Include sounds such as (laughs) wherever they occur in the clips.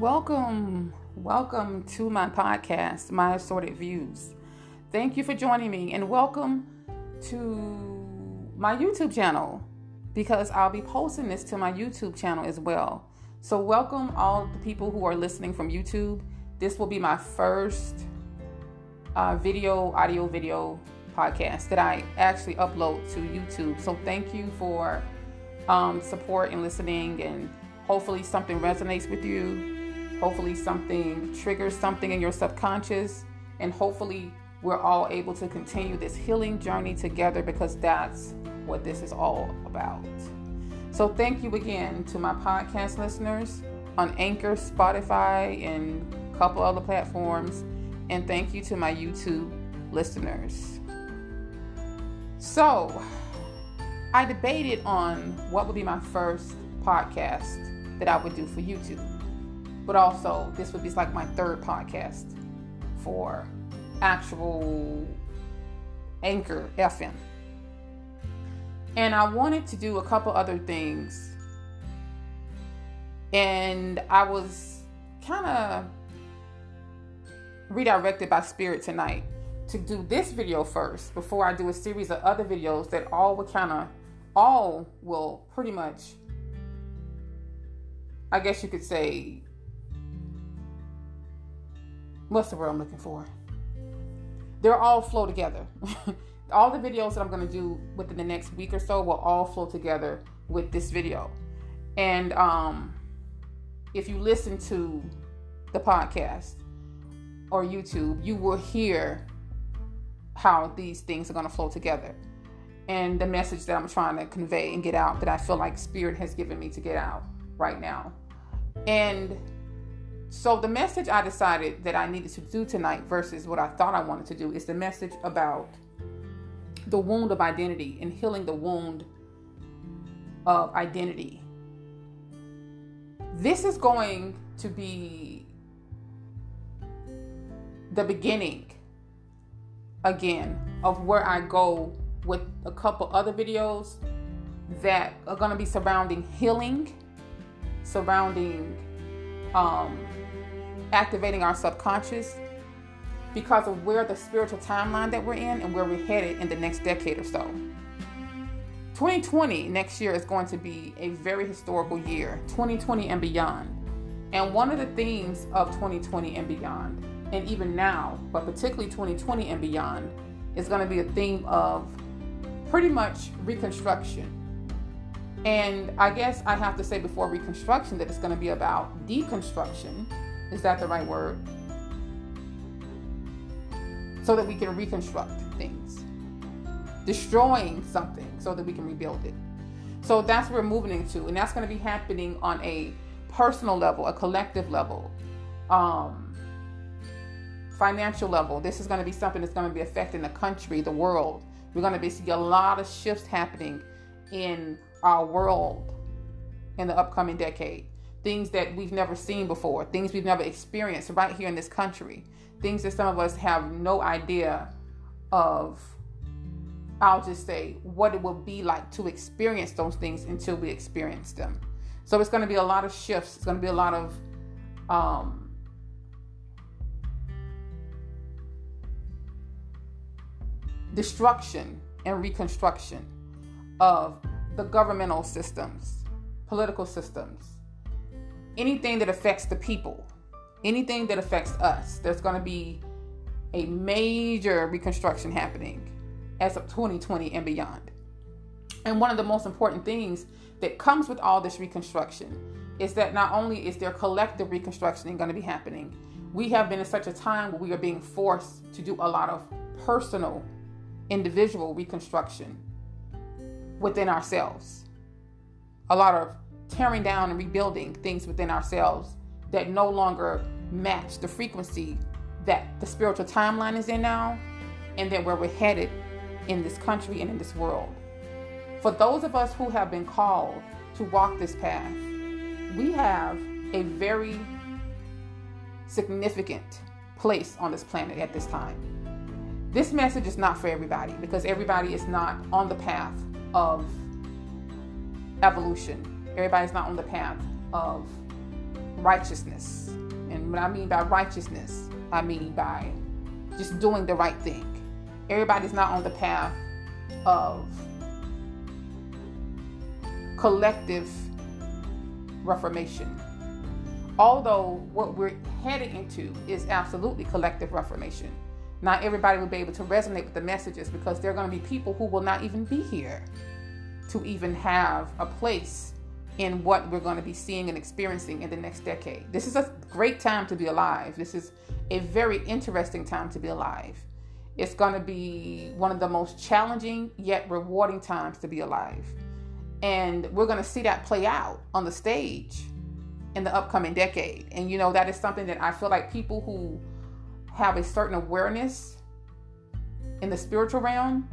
Welcome, welcome to my podcast, My Assorted Views. Thank you for joining me, and welcome to my YouTube channel because I'll be posting this to my YouTube channel as well. So, welcome all the people who are listening from YouTube. This will be my first uh, video, audio, video podcast that I actually upload to YouTube. So, thank you for um, support and listening, and hopefully, something resonates with you Hopefully, something triggers something in your subconscious, and hopefully, we're all able to continue this healing journey together because that's what this is all about. So, thank you again to my podcast listeners on Anchor, Spotify, and a couple other platforms. And thank you to my YouTube listeners. So, I debated on what would be my first podcast that I would do for YouTube but also this would be like my third podcast for actual Anchor FM. And I wanted to do a couple other things. And I was kind of redirected by Spirit tonight to do this video first before I do a series of other videos that all will kind of, all will pretty much, I guess you could say, what's the word I'm looking for? They're all flow together. (laughs) all the videos that I'm going to do within the next week or so will all flow together with this video. And um, if you listen to the podcast or YouTube, you will hear how these things are going to flow together and the message that I'm trying to convey and get out that I feel like Spirit has given me to get out right now. And so the message I decided that I needed to do tonight versus what I thought I wanted to do is the message about the wound of identity and healing the wound of identity. This is going to be the beginning again of where I go with a couple other videos that are going to be surrounding healing, surrounding um, activating our subconscious because of where the spiritual timeline that we're in and where we're headed in the next decade or so. 2020 next year is going to be a very historical year, 2020 and beyond. And one of the themes of 2020 and beyond, and even now, but particularly 2020 and beyond, is going to be a theme of pretty much reconstruction. And I guess I have to say before reconstruction that it's going to be about deconstruction is that the right word? So that we can reconstruct things, destroying something so that we can rebuild it. So that's where we're moving into, and that's going to be happening on a personal level, a collective level, um, financial level. This is going to be something that's going to be affecting the country, the world. We're going to be see a lot of shifts happening in our world in the upcoming decade things that we've never seen before, things we've never experienced right here in this country, things that some of us have no idea of. I'll just say what it will be like to experience those things until we experience them. So it's going to be a lot of shifts. It's going to be a lot of um, destruction and reconstruction of the governmental systems, political systems, anything that affects the people, anything that affects us, there's going to be a major reconstruction happening as of 2020 and beyond. And one of the most important things that comes with all this reconstruction is that not only is there collective reconstruction going to be happening, we have been in such a time where we are being forced to do a lot of personal, individual reconstruction within ourselves. A lot of tearing down and rebuilding things within ourselves that no longer match the frequency that the spiritual timeline is in now and then where we're headed in this country and in this world. For those of us who have been called to walk this path, we have a very significant place on this planet at this time. This message is not for everybody because everybody is not on the path of evolution Everybody's not on the path of righteousness. And what I mean by righteousness, I mean by just doing the right thing. Everybody's not on the path of collective reformation. Although what we're headed into is absolutely collective reformation. Not everybody will be able to resonate with the messages because there are going to be people who will not even be here to even have a place in what we're going to be seeing and experiencing in the next decade. This is a great time to be alive. This is a very interesting time to be alive. It's going to be one of the most challenging yet rewarding times to be alive. And we're going to see that play out on the stage in the upcoming decade. And you know, that is something that I feel like people who have a certain awareness in the spiritual realm,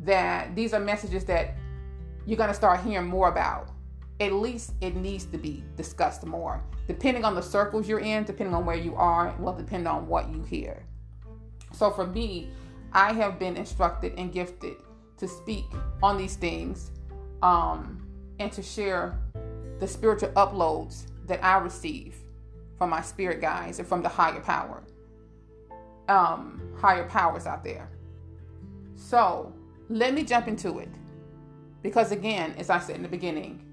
that these are messages that you're going to start hearing more about. At least it needs to be discussed more. Depending on the circles you're in, depending on where you are, will depend on what you hear. So for me, I have been instructed and gifted to speak on these things um, and to share the spiritual uploads that I receive from my spirit guides and from the higher power, um, higher powers out there. So let me jump into it. Because again, as I said in the beginning,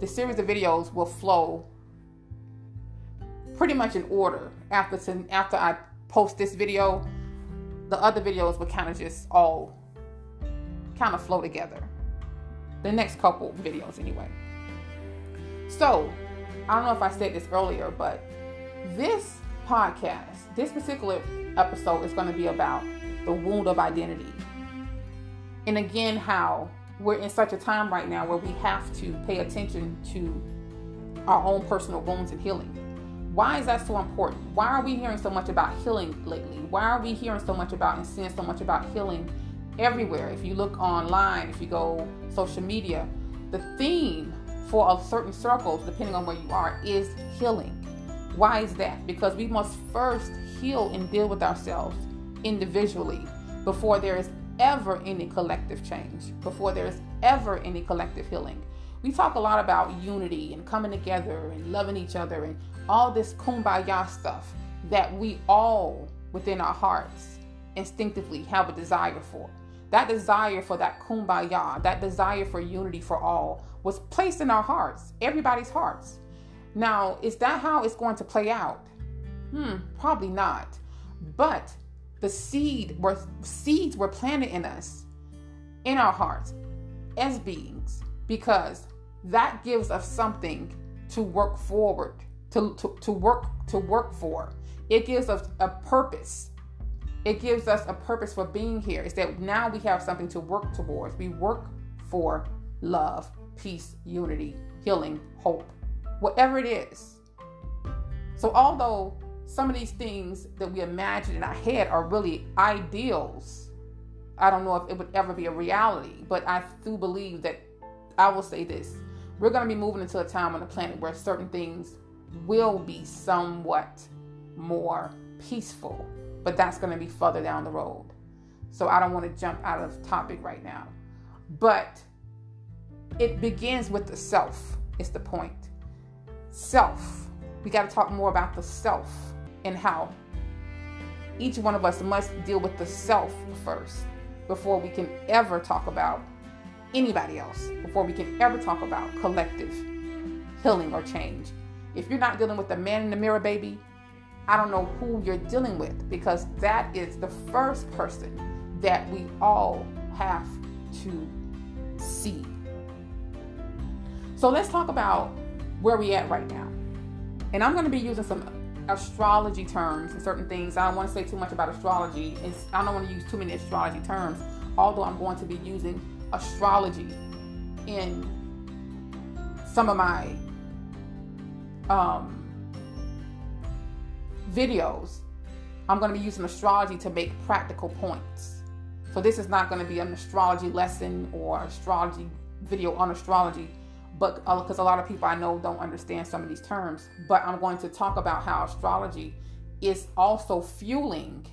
the series of videos will flow pretty much in order. After after I post this video, the other videos will kind of just all kind of flow together. The next couple videos, anyway. So I don't know if I said this earlier, but this podcast, this particular episode is going to be about the wound of identity. And again, how we're in such a time right now where we have to pay attention to our own personal wounds and healing. Why is that so important? Why are we hearing so much about healing lately? Why are we hearing so much about and seeing so much about healing everywhere? If you look online, if you go social media, the theme for certain circles, depending on where you are, is healing. Why is that? Because we must first heal and deal with ourselves individually before there is ever any collective change, before there is ever any collective healing. We talk a lot about unity and coming together and loving each other and all this kumbaya stuff that we all within our hearts instinctively have a desire for. That desire for that kumbaya, that desire for unity for all, was placed in our hearts, everybody's hearts. Now, is that how it's going to play out? Hmm, probably not. But the seed were seeds were planted in us, in our hearts, as beings, because that gives us something to work forward, to, to, to work to work for. It gives us a purpose. It gives us a purpose for being here. Is that now we have something to work towards. We work for love, peace, unity, healing, hope, whatever it is. So, although some of these things that we imagine in our head are really ideals, I don't know if it would ever be a reality, but I do believe that I will say this we're going to be moving into a time on the planet where certain things will be somewhat more peaceful, but that's going to be further down the road. So I don't want to jump out of topic right now. But it begins with the self, is the point. Self. We got to talk more about the self and how each one of us must deal with the self first before we can ever talk about anybody else, before we can ever talk about collective healing or change. If you're not dealing with the man in the mirror, baby, I don't know who you're dealing with because that is the first person that we all have to see so let's talk about where we at right now. And I'm going to be using some astrology terms and certain things. I don't want to say too much about astrology. It's, I don't want to use too many astrology terms, although I'm going to be using astrology in some of my um, videos. I'm going to be using astrology to make practical points. So this is not going to be an astrology lesson or astrology video on astrology but because uh, a lot of people I know don't understand some of these terms. But I'm going to talk about how astrology is also fueling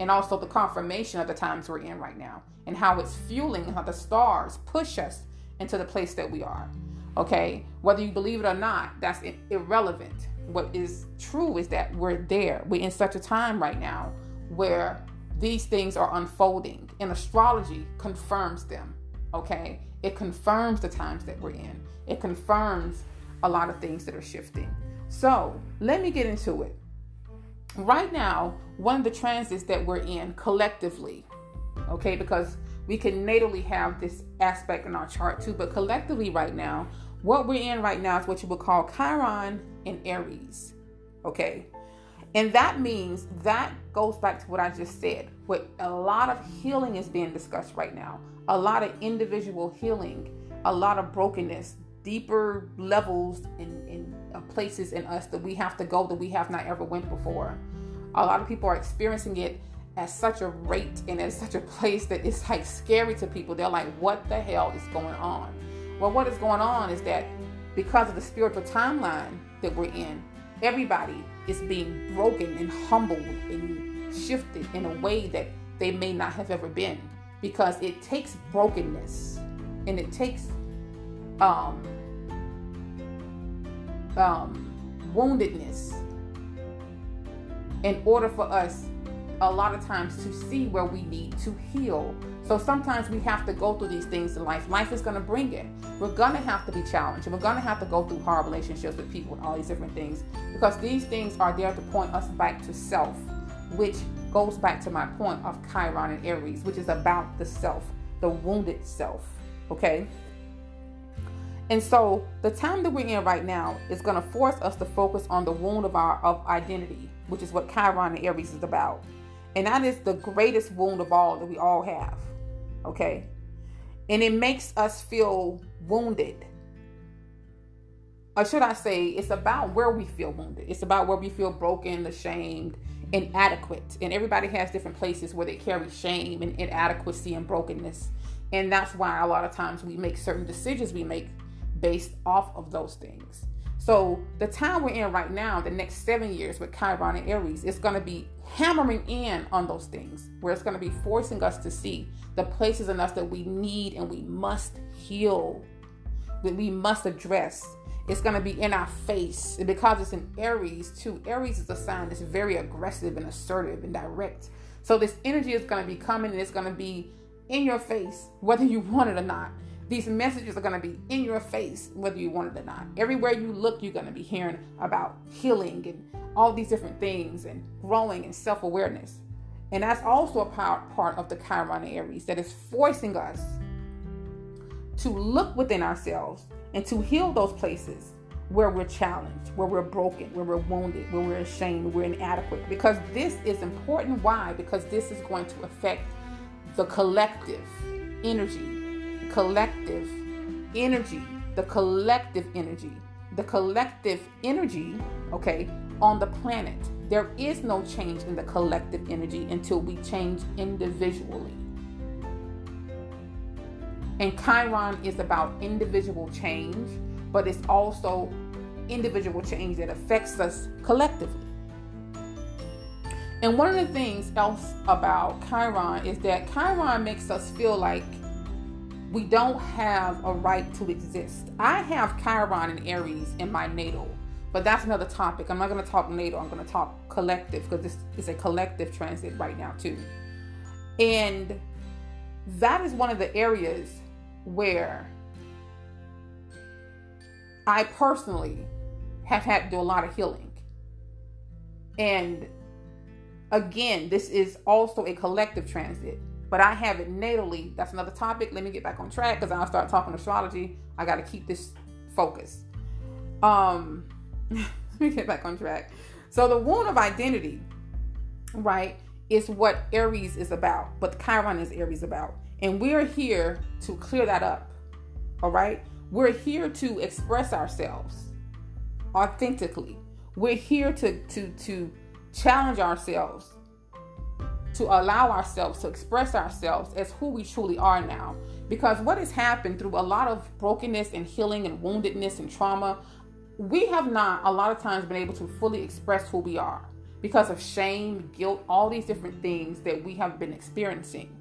and also the confirmation of the times we're in right now and how it's fueling how the stars push us into the place that we are. Okay? Whether you believe it or not, that's irrelevant. What is true is that we're there. We're in such a time right now where these things are unfolding, and astrology confirms them. Okay? It confirms the times that we're in, it confirms a lot of things that are shifting. So, let me get into it. Right now, one of the transits that we're in collectively, okay, because we can natally have this aspect in our chart too, but collectively right now, what we're in right now is what you would call Chiron and Aries. Okay. And that means that goes back to what I just said. What a lot of healing is being discussed right now. A lot of individual healing, a lot of brokenness, deeper levels in uh, places in us that we have to go that we have not ever went before. A lot of people are experiencing it at such a rate and at such a place that it's like scary to people. They're like, what the hell is going on? Well, what is going on is that because of the spiritual timeline that we're in, everybody is being broken and humbled and shifted in a way that they may not have ever been because it takes brokenness and it takes um, um, woundedness in order for us a lot of times to see where we need to heal. So sometimes we have to go through these things in life. Life is going to bring it. We're going to have to be challenged. We're going to have to go through hard relationships with people and all these different things because these things are there to point us back to self, which goes back to my point of Chiron and Aries, which is about the self, the wounded self. Okay? And so the time that we're in right now is going to force us to focus on the wound of our of identity, which is what Chiron and Aries is about. And that is the greatest wound of all that we all have. Okay? And it makes us feel wounded. Or should I say, it's about where we feel wounded. It's about where we feel broken, ashamed, inadequate. And everybody has different places where they carry shame and inadequacy and brokenness. And that's why a lot of times we make certain decisions we make based off of those things. So the time we're in right now, the next seven years with Chiron and Aries, it's going to be hammering in on those things, where it's going to be forcing us to see the places in us that we need and we must heal, that we must address. It's going to be in our face. Because it's an Aries, too, Aries is a sign that's very aggressive and assertive and direct. So this energy is going to be coming and it's going to be in your face, whether you want it or not. These messages are going to be in your face, whether you want it or not. Everywhere you look, you're going to be hearing about healing and all these different things and growing and self awareness. And that's also a part, part of the Chiron Aries that is forcing us to look within ourselves and to heal those places where we're challenged, where we're broken, where we're wounded, where we're ashamed, where we're inadequate. Because this is important. Why? Because this is going to affect the collective energy collective energy, the collective energy, the collective energy, okay, on the planet. There is no change in the collective energy until we change individually. And Chiron is about individual change, but it's also individual change that affects us collectively. And one of the things else about Chiron is that Chiron makes us feel like we don't have a right to exist. I have Chiron and Aries in my natal, but that's another topic. I'm not going to talk natal, I'm going to talk collective because this is a collective transit right now, too. And that is one of the areas where I personally have had to do a lot of healing. And again, this is also a collective transit but I have it natally. That's another topic. Let me get back on track because I'll start talking astrology. I got to keep this focused. Um, (laughs) let me get back on track. So the wound of identity, right, is what Aries is about, but Chiron is Aries about, and we're here to clear that up. All right, we're here to express ourselves authentically. We're here to to to challenge ourselves to allow ourselves to express ourselves as who we truly are now. Because what has happened through a lot of brokenness and healing and woundedness and trauma, we have not a lot of times been able to fully express who we are because of shame, guilt, all these different things that we have been experiencing.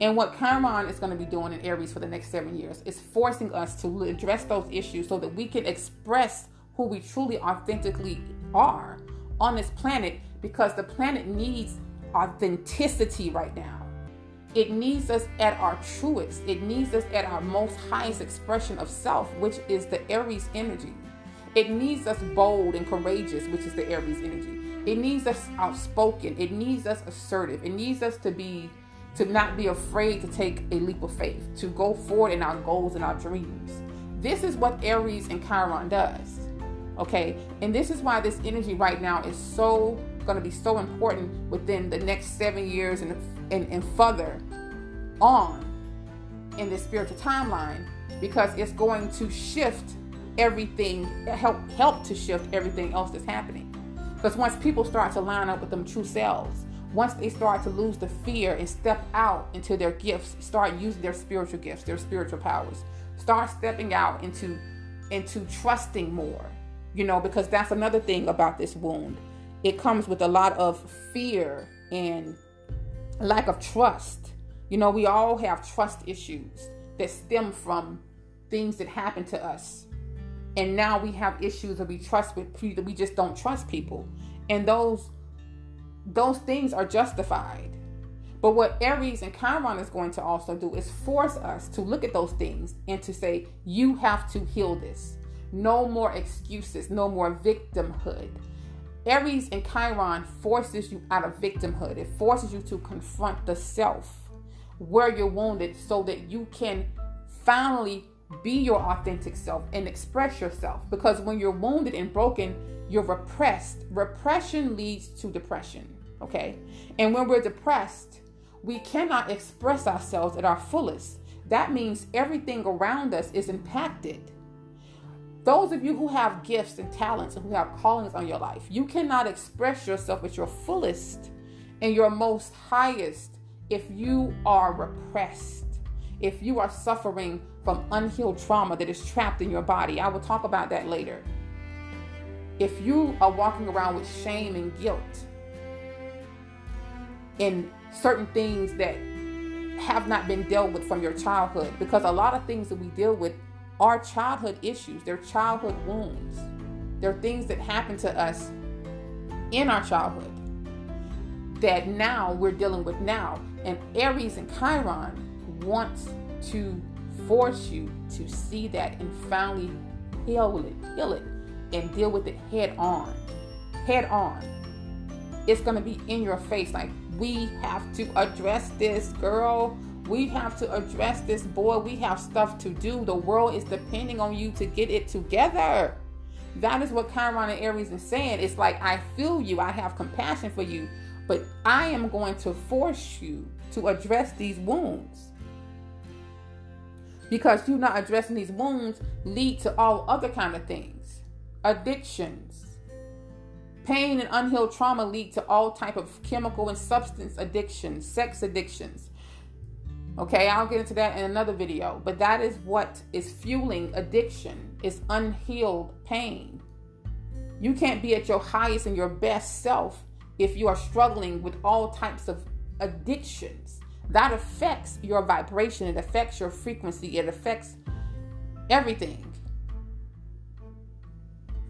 And what Chiron is going to be doing in Aries for the next seven years is forcing us to address those issues so that we can express who we truly authentically are on this planet because the planet needs authenticity right now. It needs us at our truest. It needs us at our most highest expression of self, which is the Aries energy. It needs us bold and courageous, which is the Aries energy. It needs us outspoken. It needs us assertive. It needs us to be to not be afraid to take a leap of faith, to go forward in our goals and our dreams. This is what Aries and Chiron does. Okay? And this is why this energy right now is so going to be so important within the next 7 years and and, and further on in this spiritual timeline because it's going to shift everything help help to shift everything else that's happening because once people start to line up with them true selves once they start to lose the fear and step out into their gifts start using their spiritual gifts their spiritual powers start stepping out into into trusting more you know because that's another thing about this wound it comes with a lot of fear and lack of trust. You know, we all have trust issues that stem from things that happen to us. And now we have issues that we trust with people that we just don't trust people. And those those things are justified. But what Aries and Chiron is going to also do is force us to look at those things and to say, you have to heal this. No more excuses, no more victimhood. Aries and Chiron forces you out of victimhood. It forces you to confront the self where you're wounded so that you can finally be your authentic self and express yourself. Because when you're wounded and broken, you're repressed. Repression leads to depression. Okay. And when we're depressed, we cannot express ourselves at our fullest. That means everything around us is impacted. Those of you who have gifts and talents and who have callings on your life, you cannot express yourself at your fullest and your most highest if you are repressed, if you are suffering from unhealed trauma that is trapped in your body. I will talk about that later. If you are walking around with shame and guilt in certain things that have not been dealt with from your childhood, because a lot of things that we deal with are childhood issues, they're childhood wounds. They're things that happened to us in our childhood that now we're dealing with now. And Aries and Chiron wants to force you to see that and finally heal it, heal it, and deal with it head on. Head on. It's gonna be in your face. Like we have to address this, girl. We have to address this, boy. We have stuff to do. The world is depending on you to get it together. That is what Chiron and Aries is saying. It's like, I feel you, I have compassion for you, but I am going to force you to address these wounds. Because you not addressing these wounds lead to all other kind of things. Addictions. Pain and unhealed trauma lead to all type of chemical and substance addictions, sex addictions, Okay, I'll get into that in another video, but that is what is fueling addiction is unhealed pain. You can't be at your highest and your best self if you are struggling with all types of addictions. That affects your vibration, it affects your frequency, it affects everything.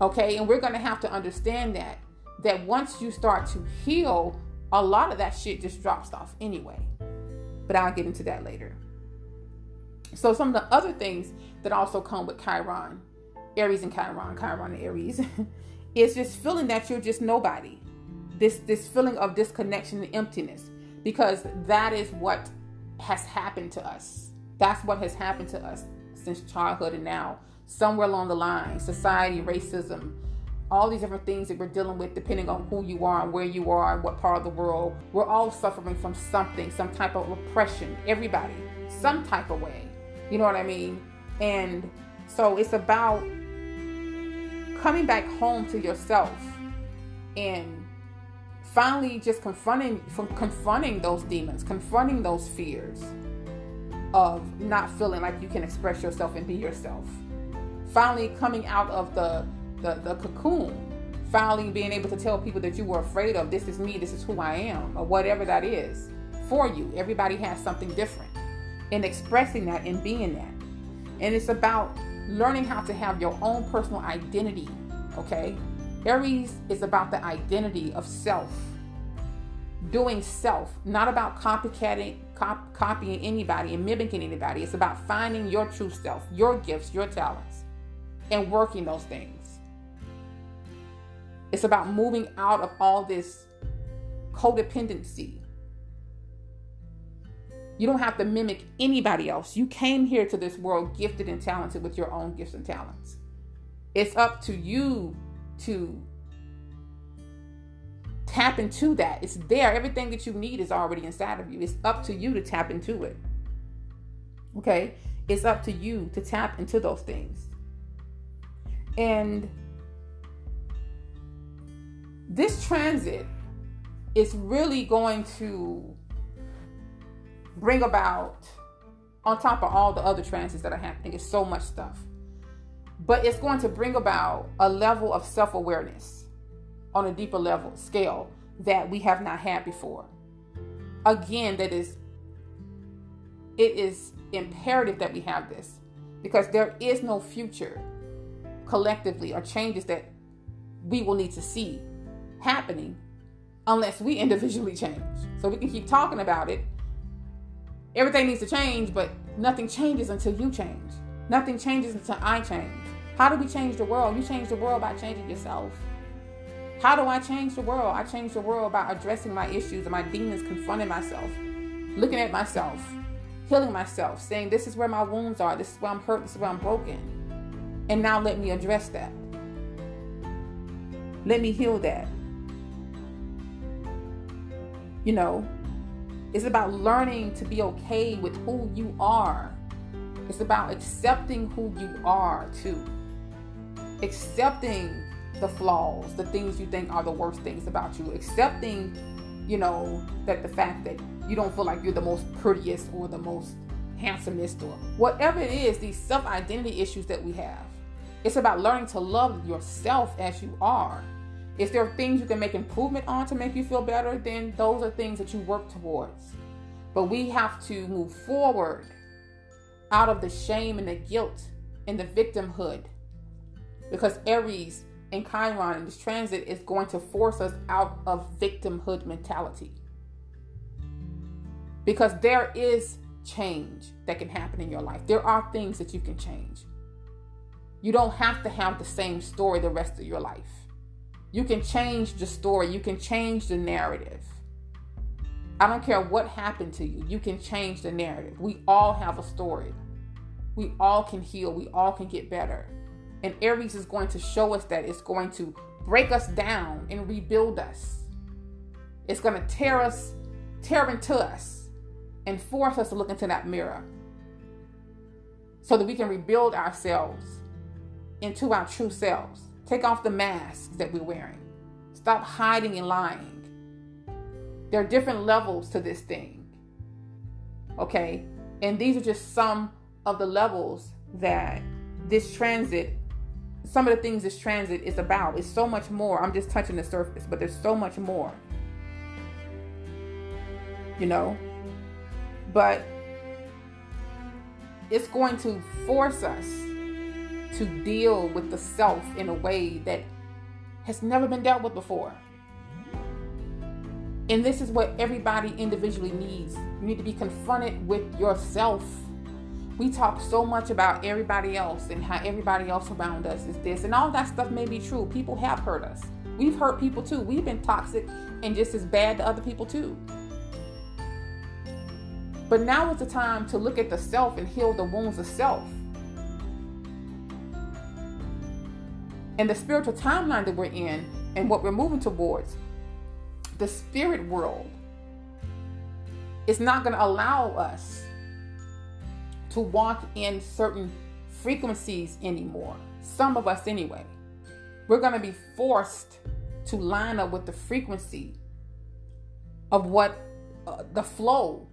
Okay, and we're going to have to understand that that once you start to heal, a lot of that shit just drops off anyway but I'll get into that later. So some of the other things that also come with Chiron, Aries and Chiron, Chiron and Aries, (laughs) is just feeling that you're just nobody. This this feeling of disconnection and emptiness, because that is what has happened to us. That's what has happened to us since childhood and now. Somewhere along the line, society, racism, all these different things that we're dealing with, depending on who you are and where you are and what part of the world, we're all suffering from something, some type of oppression. Everybody, some type of way. You know what I mean? And so it's about coming back home to yourself and finally just confronting from confronting those demons, confronting those fears of not feeling like you can express yourself and be yourself. Finally coming out of the the, the cocoon finally being able to tell people that you were afraid of this is me this is who i am or whatever that is for you. Everybody has something different. And expressing that and being that. And it's about learning how to have your own personal identity. Okay? Aries is about the identity of self. Doing self, not about copycatting, cop, copying anybody and mimicking anybody. It's about finding your true self, your gifts, your talents, and working those things. It's about moving out of all this codependency. You don't have to mimic anybody else. You came here to this world gifted and talented with your own gifts and talents. It's up to you to tap into that. It's there. Everything that you need is already inside of you. It's up to you to tap into it. Okay? It's up to you to tap into those things. And this transit is really going to bring about, on top of all the other transits that are happening, it's so much stuff. But it's going to bring about a level of self awareness on a deeper level scale that we have not had before. Again, that is, it is imperative that we have this because there is no future collectively are changes that we will need to see happening unless we individually change. So we can keep talking about it. Everything needs to change, but nothing changes until you change. Nothing changes until I change. How do we change the world? You change the world by changing yourself. How do I change the world? I change the world by addressing my issues and my demons, confronting myself, looking at myself, healing myself, saying, This is where my wounds are, this is where I'm hurt, this is where I'm broken. And now let me address that. Let me heal that. You know, it's about learning to be okay with who you are. It's about accepting who you are too. Accepting the flaws, the things you think are the worst things about you, accepting, you know, that the fact that you don't feel like you're the most prettiest or the most handsomest or whatever it is, these self identity issues that we have. It's about learning to love yourself as you are. If there are things you can make improvement on to make you feel better, then those are things that you work towards. But we have to move forward out of the shame and the guilt and the victimhood. Because Aries and Chiron in this transit is going to force us out of victimhood mentality. Because there is change that can happen in your life. There are things that you can change. You don't have to have the same story the rest of your life. You can change the story, you can change the narrative. I don't care what happened to you, you can change the narrative. We all have a story. We all can heal, we all can get better. And Aries is going to show us that it's going to break us down and rebuild us. It's going to tear us, tear into us, and force us to look into that mirror so that we can rebuild ourselves into our true selves. Take off the masks that we're wearing. Stop hiding and lying. There are different levels to this thing. Okay? And these are just some of the levels that this transit some of the things this transit is about. It's so much more. I'm just touching the surface, but there's so much more. You know? But it's going to force us to deal with the self in a way that has never been dealt with before. And this is what everybody individually needs. You need to be confronted with yourself we talk so much about everybody else and how everybody else around us is this, and all that stuff may be true. People have hurt us. We've hurt people too. We've been toxic and just as bad to other people too. But now is the time to look at the self and heal the wounds of self. And the spiritual timeline that we're in and what we're moving towards, the spirit world, is not going to allow us to walk in certain frequencies anymore. Some of us, anyway. We're going to be forced to line up with the frequency of what uh, the flow.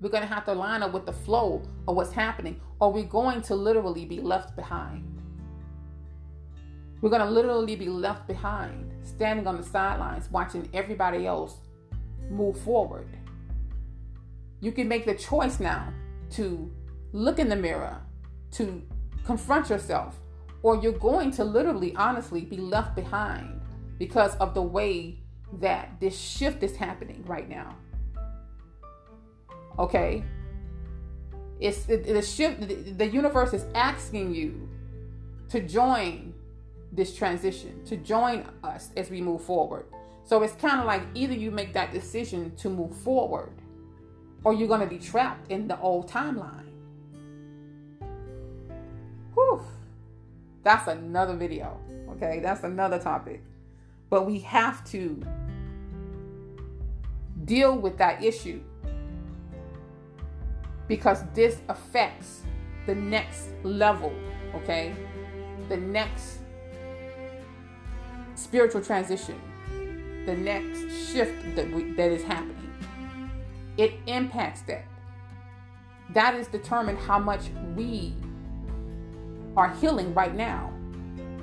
We're going to have to line up with the flow of what's happening, or we're going to literally be left behind. We're going to literally be left behind, standing on the sidelines, watching everybody else move forward. You can make the choice now to look in the mirror, to confront yourself, or you're going to literally, honestly, be left behind because of the way that this shift is happening right now. Okay? It's the, shift, the universe is asking you to join this transition, to join us as we move forward. So it's kind of like either you make that decision to move forward or you're going to be trapped in the old timeline. Whew. That's another video. Okay, that's another topic. But we have to deal with that issue because this affects the next level, okay? The next spiritual transition, the next shift that we, that is happening. It impacts that. That is determined how much we are healing right now,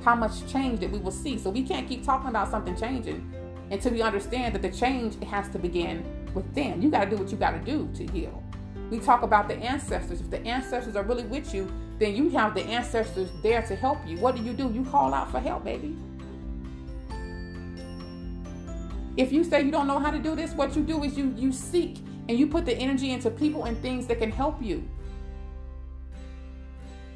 how much change that we will see. So we can't keep talking about something changing until we understand that the change has to begin within. You got to do what you got to do to heal. We talk about the ancestors. If the ancestors are really with you, then you have the ancestors there to help you. What do you do? You call out for help, baby. If you say you don't know how to do this, what you do is you you seek and you put the energy into people and things that can help you.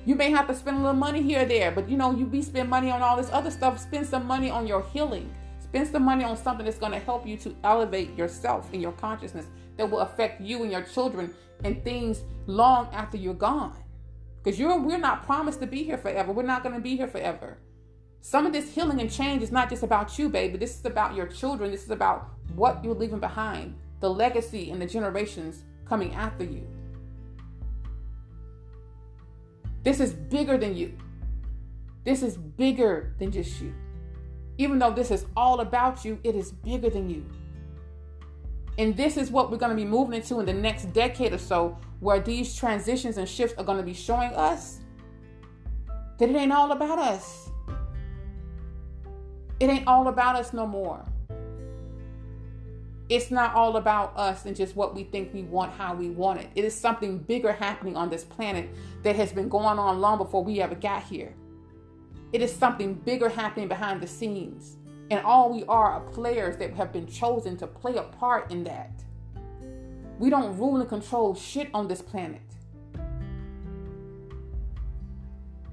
You may have to spend a little money here or there, but you know, you be spend money on all this other stuff. Spend some money on your healing. Spend some money on something that's going to help you to elevate yourself and your consciousness that will affect you and your children and things long after you're gone. Because you're we're not promised to be here forever. We're not going to be here forever. Some of this healing and change is not just about you, baby. This is about your children. This is about what you're leaving behind, the legacy and the generations coming after you. This is bigger than you. This is bigger than just you. Even though this is all about you, it is bigger than you. And this is what we're going to be moving into in the next decade or so, where these transitions and shifts are going to be showing us that it ain't all about us. It ain't all about us no more. It's not all about us and just what we think we want, how we want it. It is something bigger happening on this planet that has been going on long before we ever got here. It is something bigger happening behind the scenes. And all we are are players that have been chosen to play a part in that. We don't rule and control shit on this planet.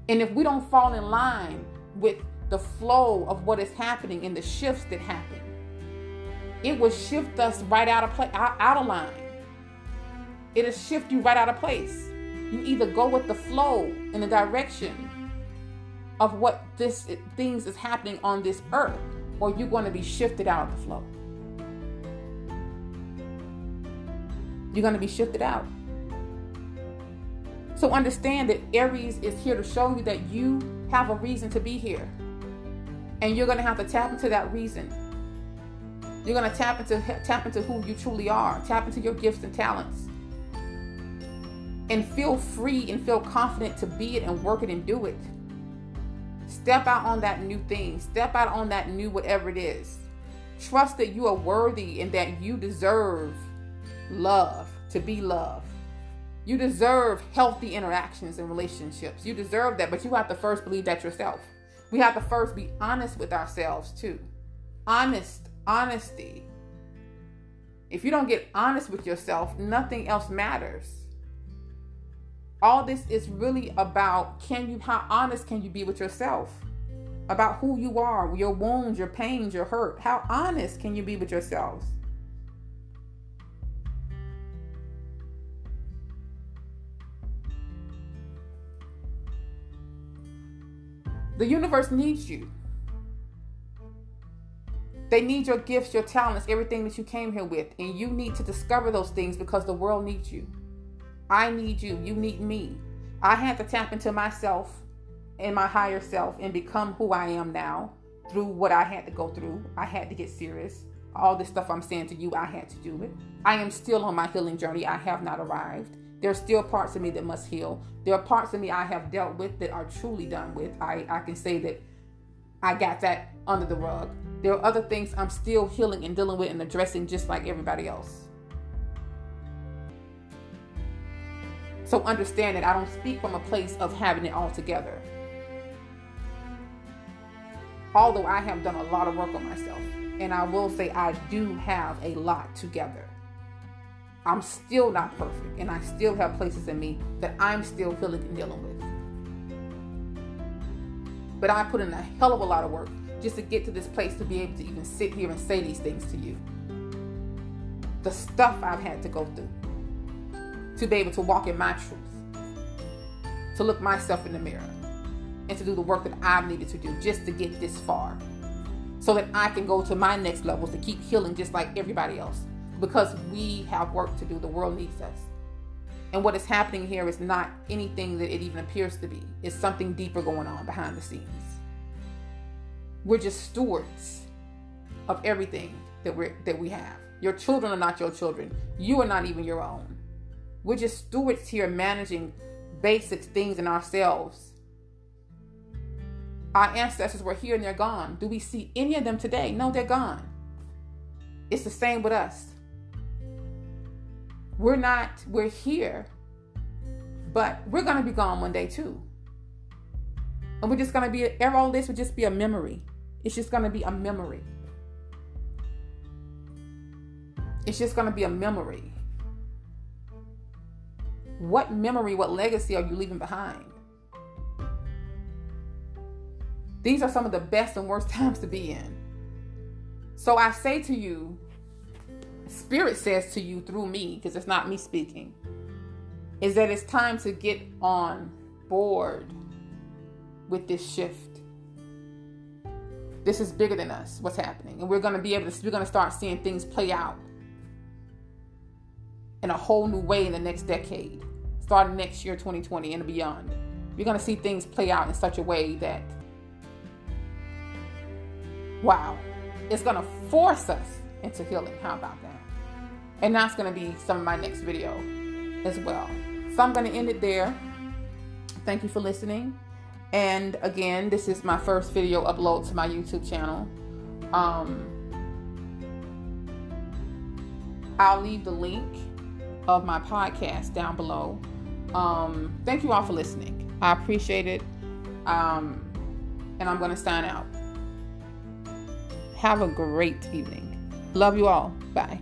And if we don't fall in line with the flow of what is happening and the shifts that happen, it will shift us right out of place, out, out of line. It'll shift you right out of place. You either go with the flow in the direction of what this things is happening on this earth, or you're going to be shifted out of the flow. You're going to be shifted out. So understand that Aries is here to show you that you have a reason to be here. And you're going to have to tap into that reason. You're going to tap into tap into who you truly are. Tap into your gifts and talents. And feel free and feel confident to be it and work it and do it. Step out on that new thing. Step out on that new whatever it is. Trust that you are worthy and that you deserve love, to be loved. You deserve healthy interactions and relationships. You deserve that, but you have to first believe that yourself. We have to first be honest with ourselves too. Honest, honesty. If you don't get honest with yourself, nothing else matters all this is really about can you how honest can you be with yourself about who you are your wounds your pains your hurt how honest can you be with yourselves the universe needs you they need your gifts your talents everything that you came here with and you need to discover those things because the world needs you I need you. You need me. I had to tap into myself and my higher self and become who I am now through what I had to go through. I had to get serious. All this stuff I'm saying to you, I had to do it. I am still on my healing journey. I have not arrived. There are still parts of me that must heal. There are parts of me I have dealt with that are truly done with. I, I can say that I got that under the rug. There are other things I'm still healing and dealing with and addressing just like everybody else. So understand that I don't speak from a place of having it all together. Although I have done a lot of work on myself, and I will say I do have a lot together. I'm still not perfect, and I still have places in me that I'm still healing and dealing with. But I put in a hell of a lot of work just to get to this place to be able to even sit here and say these things to you. The stuff I've had to go through to be able to walk in my truth, to look myself in the mirror, and to do the work that I've needed to do just to get this far so that I can go to my next levels to keep healing just like everybody else because we have work to do. The world needs us. And what is happening here is not anything that it even appears to be. It's something deeper going on behind the scenes. We're just stewards of everything that we that we have. Your children are not your children. You are not even your own. We're just stewards here managing basic things in ourselves. Our ancestors were here and they're gone. Do we see any of them today? No, they're gone. It's the same with us. We're not, we're here, but we're going to be gone one day too. And we're just going to be, all this would just be a memory. It's just going to be a memory. It's just going to be a memory. What memory, what legacy are you leaving behind? These are some of the best and worst (laughs) times to be in. So I say to you, Spirit says to you through me, because it's not me speaking, is that it's time to get on board with this shift. This is bigger than us, what's happening. And we're going to be able to, we're going to start seeing things play out in a whole new way in the next decade, starting next year, 2020 and beyond. You're going to see things play out in such a way that, wow, it's going to force us into healing. How about that? And that's going to be some of my next video as well. So I'm going to end it there. Thank you for listening. And again, this is my first video upload to my YouTube channel. Um, I'll leave the link of my podcast down below. Um, thank you all for listening. I appreciate it. Um, and I'm going to sign out. Have a great evening. Love you all. Bye.